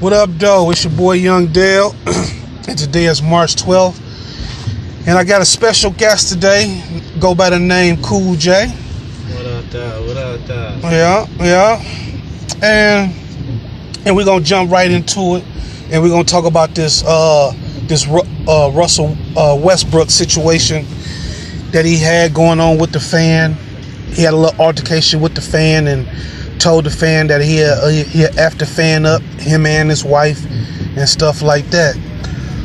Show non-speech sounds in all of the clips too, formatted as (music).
What up, though? It's your boy Young Dale, (clears throat) and today is March 12th. And I got a special guest today, go by the name Cool J. What up, dog? What up, dog? Yeah, yeah. And and we're gonna jump right into it, and we're gonna talk about this uh this Ru- uh, Russell uh, Westbrook situation that he had going on with the fan. He had a little altercation with the fan and told the fan that he uh, he the fan up, him and his wife, and stuff like that.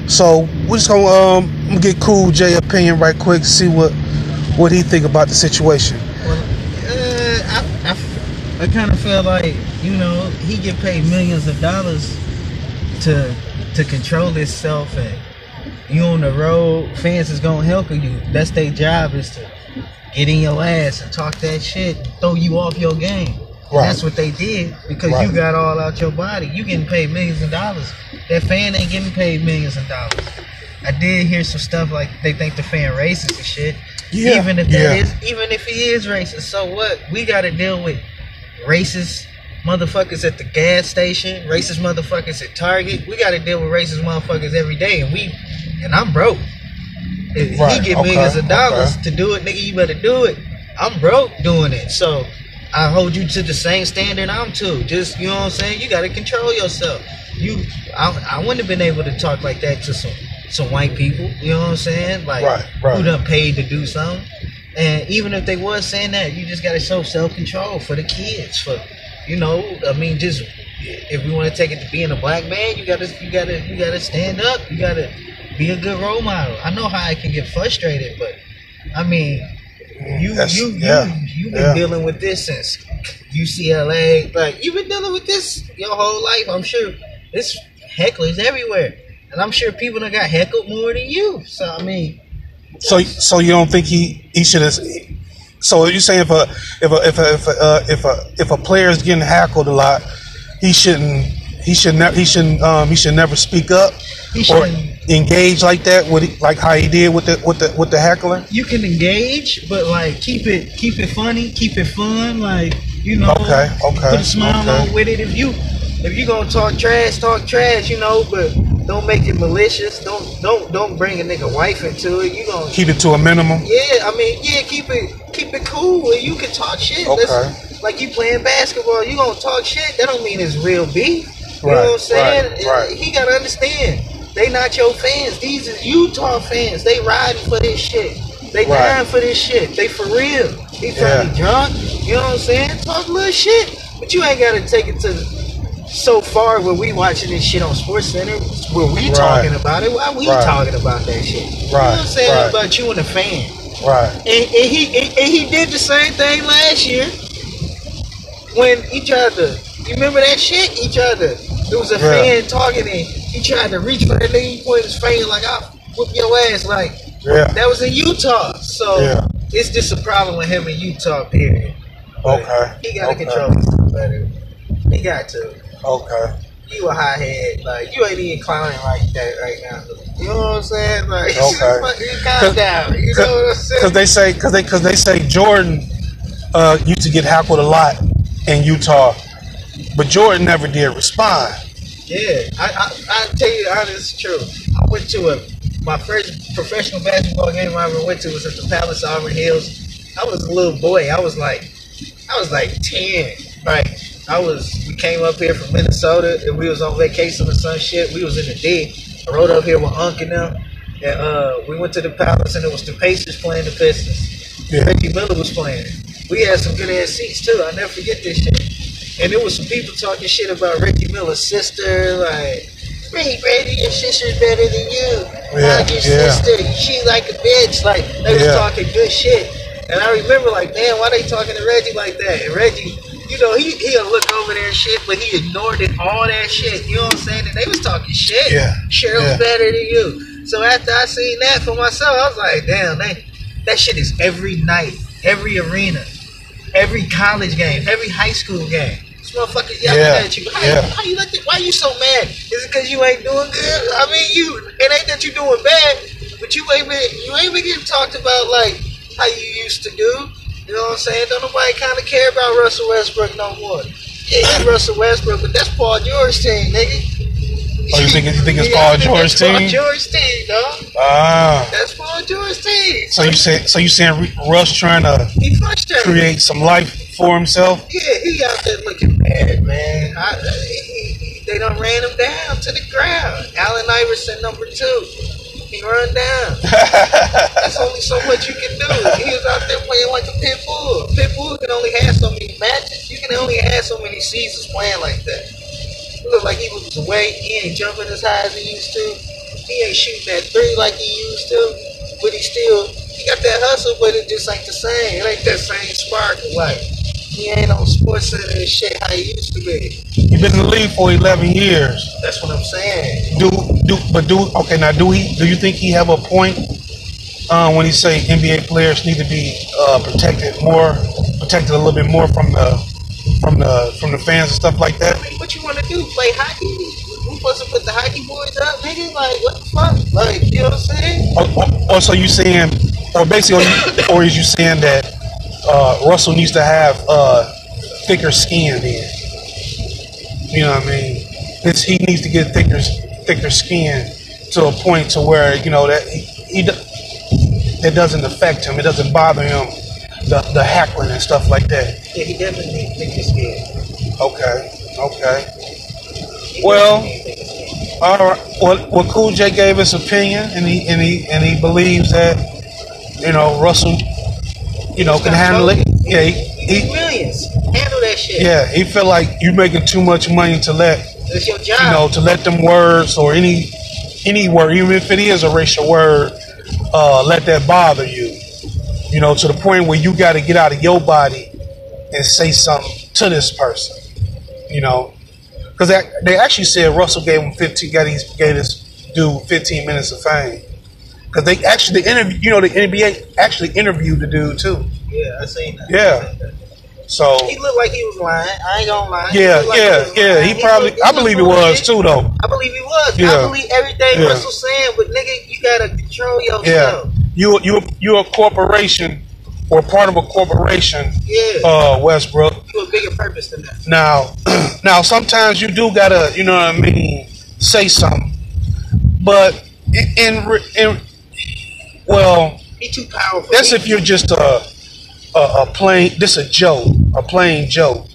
So we're just gonna um, get Cool J opinion right quick, see what what he think about the situation. Well, uh, I, I, I kind of feel like you know he get paid millions of dollars to to control himself, and you on the road, fans is gonna help you. That's their job is to get in your ass and talk that shit, throw you off your game. Right. That's what they did because Right. you got all out your body. You getting paid millions of dollars. That fan ain't getting paid millions of dollars. I did hear some stuff like they think the fan racist and shit. Yeah, Even if yeah. that is, even if he is racist, so what? We got to deal with racist motherfuckers at the gas station, racist motherfuckers at Target. We got to deal with racist motherfuckers every day, and we, and I'm broke. If Right, he get okay, millions of dollars okay. to do it, nigga. You better do it. I'm broke doing it, so I hold you to the same standard I'm to. Just you know what I'm saying. You got to control yourself. You, I, I wouldn't have been able to talk like that to some some white people. You know what I'm saying? Like Right, right. who done paid to do something. And even if they was saying that, you just gotta show self control for the kids. For you know, I mean, just if we want to take it to being a black man, you gotta you gotta you gotta stand up. You gotta be a good role model. I know how I can get frustrated, but I mean, you That's- you you yeah, you've been yeah. dealing with this since UCLA. Like you've been dealing with this your whole life. I'm sure this hecklers everywhere, and I'm sure people done got heckled more than you. So I mean. So, so you don't think he he should have? So you saying if a if a if a if a, uh, if a if a player is getting hackled a lot, he shouldn't he should never he shouldn't um, he should never speak up He shouldn't. Engage like that with like how he did with the with the with the heckler. you can engage, but like keep it keep it funny, keep it fun, like you know. Okay, okay, Put a smile okay. on with it. If you if you gonna talk trash, talk trash, you know, but don't make it malicious. Don't don't don't bring a nigga wife into it. You gonna Keep it to a minimum. yeah, I mean, yeah, keep it keep it cool and you can talk shit. Okay. That's- like you playing basketball, you gonna talk shit. That don't mean it's real beef. You Right, know what I'm saying? right, right. He gotta understand. They not your fans. These is Utah fans. They riding for this shit. They Right. dying for this shit. They for real. He probably drunk. You know what I'm saying? Talk a little shit. But you ain't gotta take it to so far where we watching this shit on Sports Center, where we Right. talking about it. Why we Right. talking about that shit? You know Right, what I'm saying right. about you and the fan. Right. And, and he and, and he did the same thing last year when he tried to. You remember that shit? He tried to. There was a Yeah. fan talking and he tried to reach for that nigga. He pointed his finger like, "I'll whoop your ass." Like Yeah. that was in Utah. So Yeah. it's just a problem with him in Utah. Period. But Okay. He got to Okay. control himself better. He got to. Okay. You a hot head. Like you ain't even clowning like that right now. You know what I'm saying? Like (laughs) Okay. (laughs) calm down. You know what I'm saying? Because they say because they because they say Jordan uh, used to get hackled a lot in Utah, but Jordan never did respond. Yeah, I, I I tell you the honest truth. I went to a my first professional basketball game I ever went to was at the Palace Auburn Hills. I was a little boy. I was like I was like ten. Like I was we came up here from Minnesota and we was on vacation or some shit. We was in the D. I rode up here with Unc and them. And uh, we went to the Palace and it was the Pacers playing the Pistons. Yeah. Reggie Miller was playing. We had some good ass seats too. I never forget this shit. And there was some people talking shit about Reggie Miller's sister, like, Reggie, Reggie, your sister's better than you. Yeah, How's your yeah. sister? She like a bitch. Like they was Yeah. talking good shit. And I remember like, man, why they talking to Reggie like that? And Reggie, you know, he he'll look over there and shit, but he ignored it, all that shit. You know what I'm saying? And they was talking shit. Yeah, Cheryl's yeah. better than you. So after I seen that for myself, I was like, damn, they, that shit is every night, every arena, every college game, every high school game. This motherfuckers yelling Yeah, at you. How, yeah. how you the, Why you so mad? Is it because you ain't doing good? I mean, you. It ain't that you doing bad, but you ain't been. You ain't been getting talked about like how you used to do. You know what I'm saying? Don't nobody kind of care about Russell Westbrook no more. Yeah, he's Russell Westbrook, but that's Paul George team, nigga. Oh, you think you think it's (laughs) Yeah, Paul George that's Paul team? George team, dog. Ah. That's Paul George team. So you say so you saying Russ trying to create some life for himself? Yeah, he out there looking bad, man. I, he, he, they done ran him down to the ground. Allen Iverson, number two. He run down. (laughs) That's only so much you can do. He was out there playing like a pit bull. Pit bull can only have so many matches. You can only have so many seasons playing like that. He looked like he was away. He ain't jumping as high as he used to. He ain't shooting that three like he used to. But he still, he got that hustle, but it just ain't the same. It ain't that same spark. of Like, he ain't on sports center and shit how he used to be. You've been in the league for eleven years. That's what I'm saying. Do do but do okay now? Do he? Do you think he have a point uh, when he say NBA players need to be uh, protected more, protected a little bit more from the from the from the fans and stuff like that? I mean, what you want to do? Play hockey? We supposed to put the hockey boys up, nigga? Like, what the fuck? Like, you know what I'm saying? Or, or, or so you saying, or basically, or is you saying that uh, Russell needs to have uh, thicker skin? Then you know what I mean? It's, he needs to get thicker thicker skin to a point to where you know that he, he it doesn't affect him. It doesn't bother him. The, the hackling and stuff like that. Yeah, he definitely needs thicker skin. Okay, okay. Well- definitely need thicker skin. All right. Well, well, Cool J gave his opinion, and he and he and he believes that you know Russell, you know, can handle it. Yeah, he, He millions. Handle that shit. yeah he feel like you're making too much money to let It's your job. you know to let them words or any any word, even if it is a racial word, uh, let that bother you. You know, to the point where you got to get out of your body and say something to this person. You know, because they actually said Russell gave him 15, got his, gave this dude 15 minutes of fame. Because they actually the interview, you know, the NBA actually interviewed the dude too. yeah, I seen that. Yeah. Seen that. So He looked like he was lying. I ain't gonna lie. yeah, like yeah, was yeah. lying. He probably, looked- I believe he was too, though. I believe he was. Yeah. I believe everything Yeah. Russell's saying, but nigga, you gotta control yourself. Yeah, you you you a corporation or part of a corporation, Yeah. uh, Westbrook. you a bigger purpose than that. Now, (clears throat) now sometimes you do gotta, you know what I mean, say something, but in in, in well, He too powerful. that's if you're just a a, a plain this a joke, a plain joke.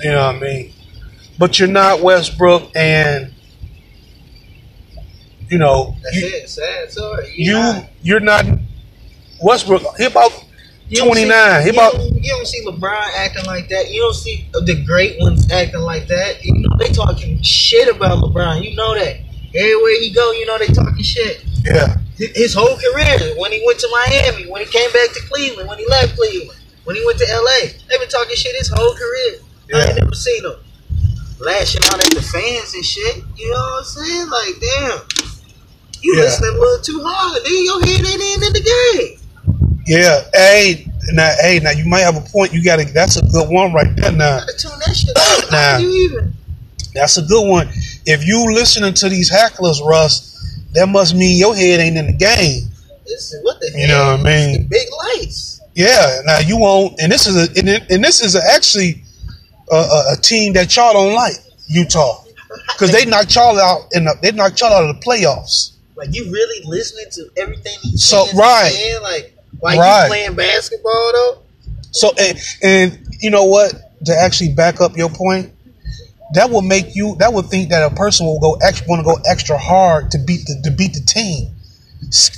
You know what I mean? But you're not Westbrook, and you know That's you it. Sad story. you not- you're not Westbrook. He about 29. See, He about don't, you don't see LeBron acting like that. You don't see the great ones acting like that. You know they talking shit about LeBron. You know that. Everywhere he go, you know they talking shit. Yeah. His whole career, when he went to Miami, when he came back to Cleveland, when he left Cleveland, when he went to LA, they've been talking shit his whole career. I ain't never seen him lashing out at the fans and shit. You know what I'm saying? Like, damn, you Yeah. listening a little too hard. Then your head ain't in the game. Yeah, hey, now, hey, now you might have a point. You got to. That's a good one right there. Now, tune that shit out. Nah. How do you even? that's a good one. If you listening to these hecklers, Russ, that must mean your head ain't in the game. Is what the hell? You know what I mean? Big lights. Yeah. Now you won't. And this is a. And, it- and this is a, actually a, a, a team that y'all don't like, Utah, (laughs) because they knocked y'all out in the. They knocked y'all out of the playoffs. Like you really listening to everything he's So, right. saying? Like, like Right. you playing basketball though? So and, and you know what? To actually back up your point, that will make you. That would think that a person will go extra want to go extra hard to beat the to beat the team.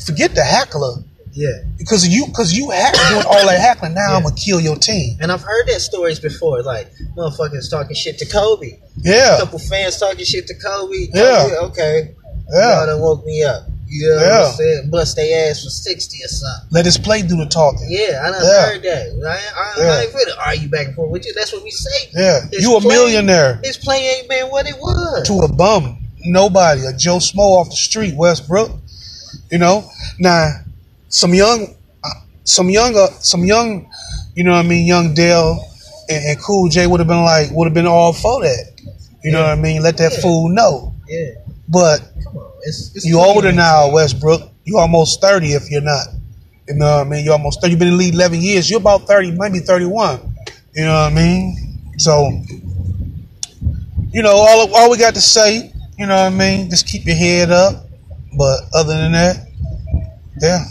Forget the hackler. Yeah. because you because you hack doing all that heckling. Now Yeah. I'm gonna kill your team. And I've heard that stories before, like motherfuckers talking shit to Kobe. Yeah. A couple fans talking shit to Kobe. Yeah. Kobe, okay. Y'all yeah. done woke me up. You know what Yeah. I'm saying? Bust their ass for 60 or something. Let his play do the talking. Yeah, I done Yeah. heard that. I, I, Yeah. I ain't finna argue back and forth with you. That's what we say. Yeah, you a play- millionaire His play ain't been what it was. to a bum, nobody, a Joe Smo off the street, Westbrook. You know, now some young, uh, some younger, some young, you know what I mean, young Dale and, and Cool J would have been like, would have been all for that. You know what I mean? Let that Yeah. fool know. Yeah, But come on. It's, it's you older now, Westbrook. You almost thirty if you're not. You know what I mean? You're almost thirty. You've been in the league eleven years. You're about thirty, maybe thirty-one. You know what I mean? So, you know, all all we got to say, you know what I mean? Just keep your head up. But other than that, yeah.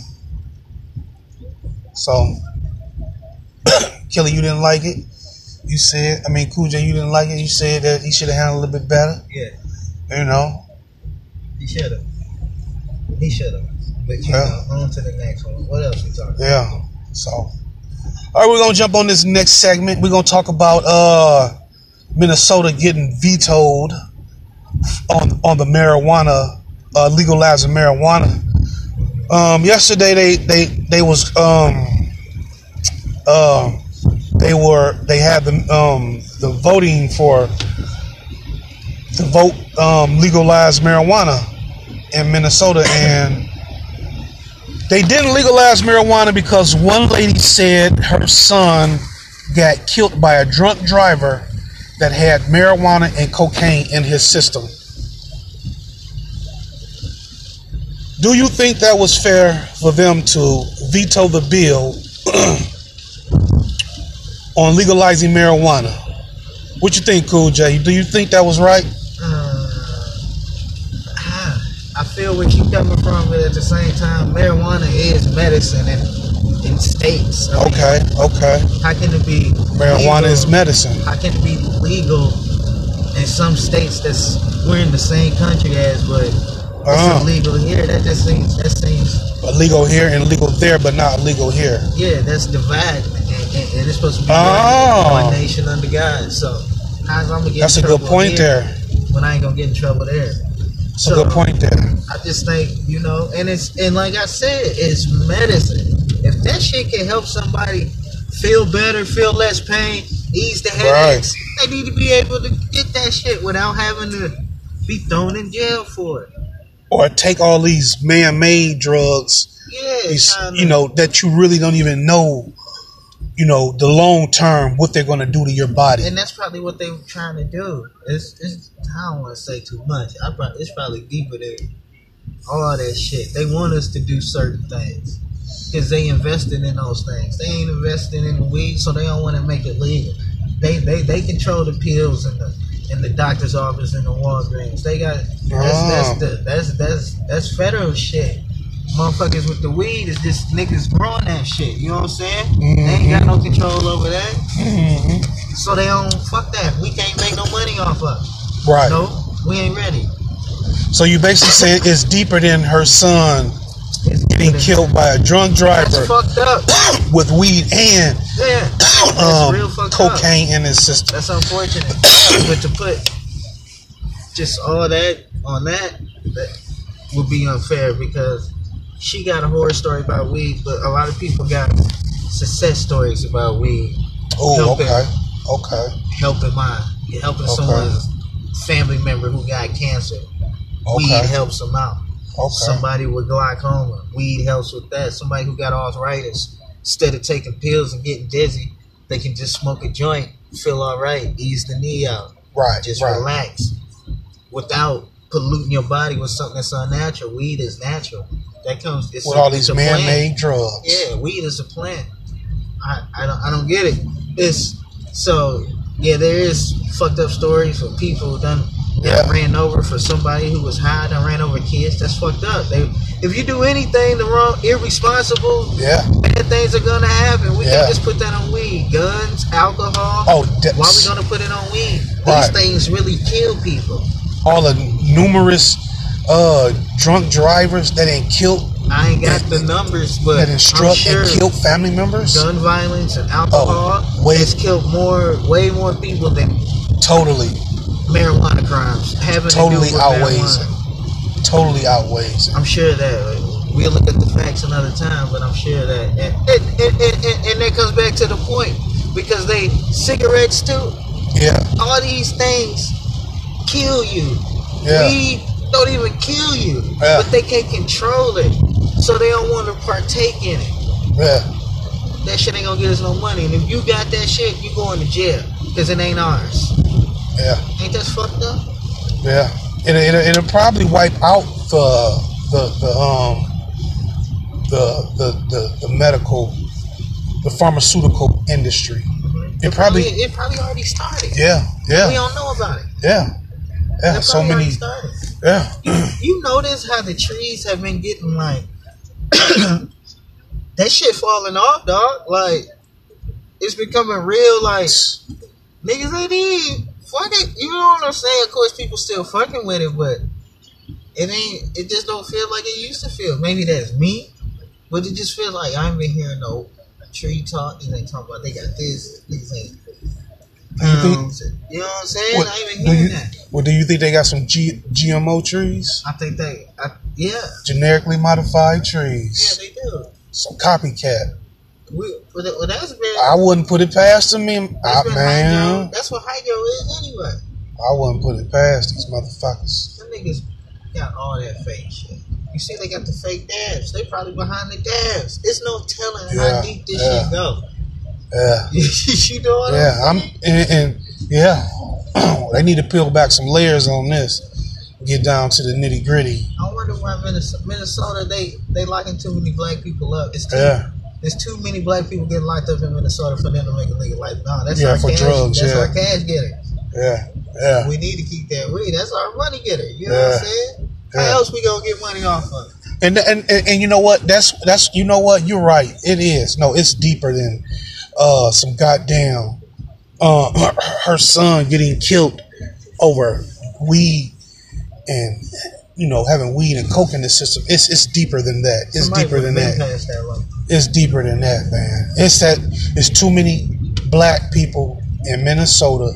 So, (coughs) Kelly, you didn't like it. You said, I mean, J, you didn't like it. You said that he should have handled a little bit better. Yeah, You know, he should have. He should have. But you Yeah. know, on to the next one. What else we talking? yeah. So, all right, we're gonna jump on this next segment. We're gonna talk about uh Minnesota getting vetoed on on the marijuana, uh, legalizing marijuana. Um, yesterday they they they was um uh, they were they had the um the voting for the vote um legalize marijuana in Minnesota and they didn't legalize marijuana because one lady said her son got killed by a drunk driver that had marijuana and cocaine in his system. Do you think that was fair for them to veto the bill (clears throat) on legalizing marijuana? What you think, Cool J? Do you think that was right? Uh, I feel where you coming from, but at the same time, marijuana is medicine in, in states. I mean, Okay, okay. How can it be Marijuana legal? is medicine. How can it be legal in some states that's we're in the same country as, but it's Uh-huh. illegal here? That just seems that seems Illegal here and legal there, but not legal here. yeah, that's divided, and, and, and it's supposed to be Oh. one, one nation under God. So how's I'm gonna get? That's a good point here there. When I ain't gonna get in trouble there. A good point there. I just think, you know, and it's and like I said, it's medicine. If that shit can help somebody feel better, feel less pain, ease the headaches, they need to be able to get that shit without having to be thrown in jail for it. Or take all these man-made drugs, Yeah, these, kinda. you know, that you really don't even know, you know, the long term what they're going to do to your body. and that's probably what they were trying to do. It's, it's I don't want to say too much. I probably, it's probably deeper than all that shit. They want us to do certain things because they invested in those things. They ain't investing in the weed, so they don't want to make it legal. They they they control the pills and the in the doctor's office and the Walgreens. They got that's Ah. that's the that's that's that's federal shit. Motherfuckers with the weed is just niggas growing that shit. You know what I'm saying? They ain't got no control over that. Mhm. So they don't fuck that. We can't make no money off of. it. Right. No, we ain't ready. So you basically saying it's deeper than her son getting killed by a drunk driver fucked up. with weed and Yeah, (coughs) um, fucked up. cocaine in his system. That's unfortunate. (coughs) but to put just all that on that, that would be unfair because she got a horror story about weed, but a lot of people got success stories about weed Oh, okay, okay, helping mine, helping Okay. someone's family member who got cancer. Okay. Weed helps them out. okay. Somebody with glaucoma, weed helps with that. Somebody who got arthritis, instead of taking pills and getting dizzy, they can just smoke a joint, feel all right, ease the knee out, Right, just right. relax, without polluting your body with something that's unnatural. Weed is natural. That comes it's With a- all these man-made drugs. Yeah, weed is a plant. I, I don't I don't get it. It's so yeah, there is fucked up stories for people who done Yeah. ran over for somebody who was high and ran over kids. That's fucked up. They if you do anything the wrong irresponsible, Yeah. bad things are gonna happen. We Yeah. can't just put that on weed. Guns, alcohol. Oh, de- Why we gonna put it on weed? Right. These things really kill people. All the numerous uh, drunk drivers that ain't killed, I ain't got the numbers, but that I'm instruct sure and killed family members. gun violence and alcohol Oh, way- has killed more, way more people than Totally, marijuana crimes. Having totally to do with outweighs marijuana. it. Totally outweighs it. I'm sure that we'll look at the facts another time, but I'm sure that, and, and, and, and, and that comes back to the point because they cigarettes too. Yeah, All these things kill you. yeah, Weed don't even kill you, Yeah. but they can't control it, so they don't want to partake in it. yeah. That shit ain't gonna get us no money, and if you got that shit, you going to jail because it ain't ours. Yeah, Ain't that fucked up? yeah. It, it, it'll probably wipe out the the the um the the the, the medical, the pharmaceutical industry. It probably, it probably already started. yeah, yeah. We don't know about it. Yeah, yeah. So many. Yeah, You notice how the trees have been getting like (coughs) that shit falling off, dog. Like it's becoming real. Like niggas ain't even fuck it. You know what I'm saying? Of course, people still fucking with it, but it ain't. It just don't feel like it used to feel. Maybe that's me, but it just feel like I ain't been hearing no tree talk. Niggas ain't talking about they got this. Niggas ain't. Do you um, think- pounds. You know what I'm saying? What- I been do you- that. well, do you think they got some G- GMO trees, I think they. I, yeah, generically modified trees. yeah, they do. some copycat? We, well, that- well, that's very. I wouldn't put it past them, ah, man. That's, what man. hydro, that's what hydro is anyway. I wouldn't put it past these motherfuckers. Them niggas got all that fake shit. You see, they got the fake dabs. They probably behind the dabs. It's no telling Yeah, how deep this yeah. shit go. Yeah, (laughs) you know what yeah. I'm I'm and, and yeah. (clears throat) they need to peel back some layers on this. Get down to the nitty gritty. I wonder why Minnesota, Minnesota they they locking too many black people up. It's too, Yeah, There's too many black people getting locked up in Minnesota for them to make a nigga like, nah, that's Yeah, our for cash. drugs, that's yeah. our cash getter. yeah, yeah. We need to keep that weed. That's our money getter. You know Yeah. what I'm saying? Yeah. How else we gonna get money off of? And, and and and you know what? That's that's you know what? You're right. It is. No, it's deeper than uh some goddamn uh her, (clears throat) her son getting killed over weed and you know having weed and coke in the system. It's it's deeper than that. It's Somebody deeper than that. that. It's deeper than that, man. It's that it's too many black people in Minnesota,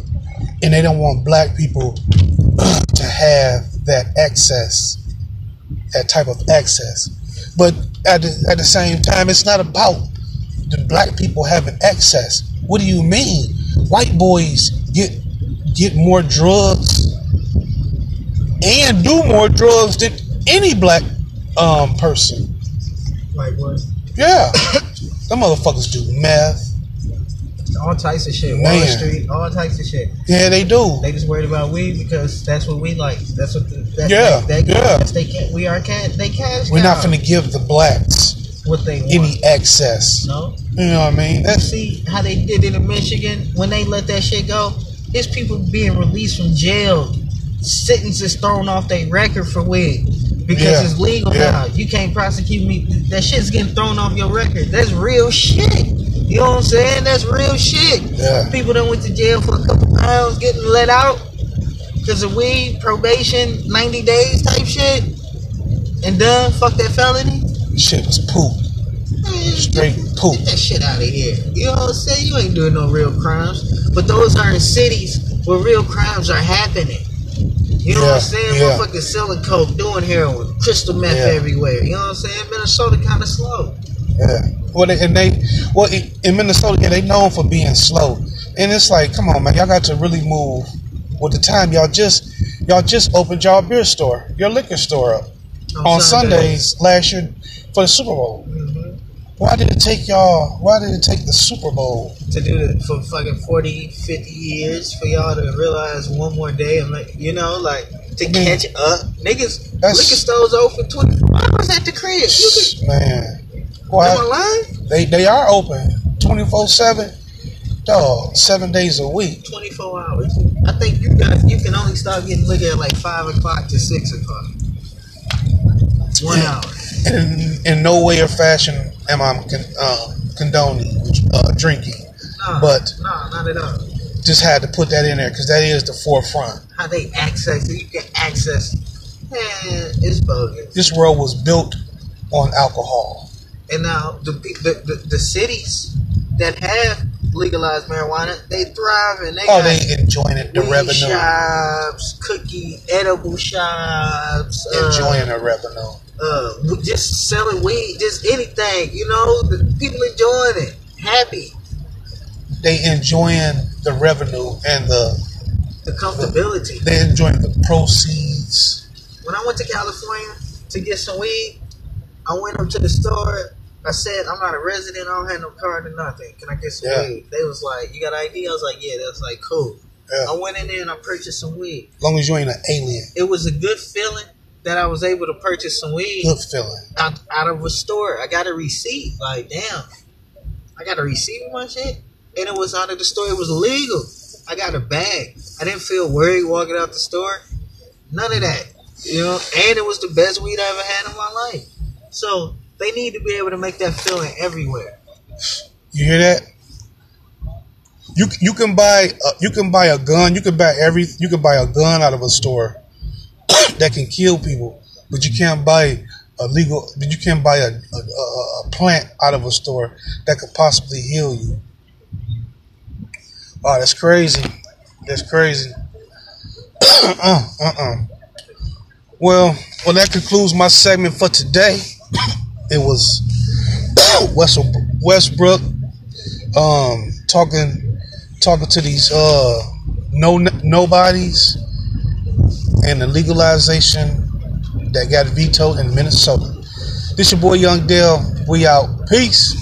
and they don't want black people (clears throat) to have that access, that type of access. But at the, at the same time, it's not about the black people having access. What do you mean? White boys get get more drugs and do more drugs than any black um, person. White boys. Yeah. Them motherfuckers do meth. All types of shit. Wall Street, all types of shit. Yeah, they do. They just worried about weed because that's what we like. That's what. The, that's Yeah, That, yeah. They can't. We are can They cash. We're not going to give the blacks what they want. any access. no. You know what I mean? That's see how they did it in Michigan when they let that shit go. There's people being released from jail, sentences thrown off their record for weed because Yeah, it's legal yeah. now. You can't prosecute me. That shit's getting thrown off your record. That's real shit. You know what I'm saying? That's real shit. Yeah. People that went to jail for a couple pounds getting let out because of weed, probation, 90 days type shit, and done. Fuck that felony. Shit was poop. Straight poop. Get that shit out of here. You know what I'm saying? You ain't doing no real crimes. But those are in cities where real crimes are happening. You know what I'm Yeah, saying? yeah. Motherfuckers selling coke, doing heroin, crystal meth Yeah. everywhere. You know what I'm saying? Minnesota kind of slow. Yeah. Well, they, and they, well, in in Minnesota, yeah, they known for being slow. And it's like, come on, man, y'all got to really move with the time. Y'all just, y'all just opened y'all beer store, your liquor store up on Sundays last year for the Super Bowl. Mhm. Why did it take y'all? Why did it take the Super Bowl? To do it for fucking 40, 50 years for y'all to realize one more day and like, you know, like to I mean, catch up. Niggas, liquor stores open 24 hours at the crib. You Man, can, why? am They they are open twenty four seven, dog, seven days a week. 24 hours. I think you guys you can only start getting liquor at like five o'clock to six o'clock. One Yeah. hour. And in no way or fashion am I con, uh, condoning uh, drinking. Nah, But- nah, not at all. Just had to put that in there because that is the forefront. How they access it, you can access. Man, it's bogus. This world was built on alcohol. And now the the, the, the cities that have legalized marijuana, they thrive and they Oh, they enjoying it, the revenue, shops, cookie edible shops, uh, enjoying the revenue. Uh, just selling weed, just anything, you know, the people enjoying it, happy, They enjoying the revenue and the the comfortability. they enjoying the proceeds. When I went to California to get some weed, I went up to the store. I said, I'm not a resident, I don't have no card or nothing. Can I get some Yeah. weed? They was like, You got ID? I was like, Yeah, that's like cool. Yeah. I went in there and I purchased some weed. As long as you ain't an alien, It was a good feeling that I was able to purchase some weed out, out of a store. I got a receipt. Like, damn, I got a receipt with my shit, and it was out of the store. It was legal. I got a bag. I didn't feel worried walking out the store. None of that. You know, and it was the best weed I ever had in my life. So they need to be able to make that feeling everywhere. You hear that? You you can buy uh, you can buy a gun. You can buy every you can buy a gun out of a store that can kill people, but you can't buy a legal. But you can't buy a, a, a plant out of a store that could possibly heal you. Oh, that's crazy. That's crazy. (coughs) uh, uh, uh. Well, well, that concludes my segment for today. (coughs) It was (coughs) Westbrook um, talking talking to these uh, no nobodies and the legalization that got vetoed in Minnesota. This your boy Young Dale. We out. Peace.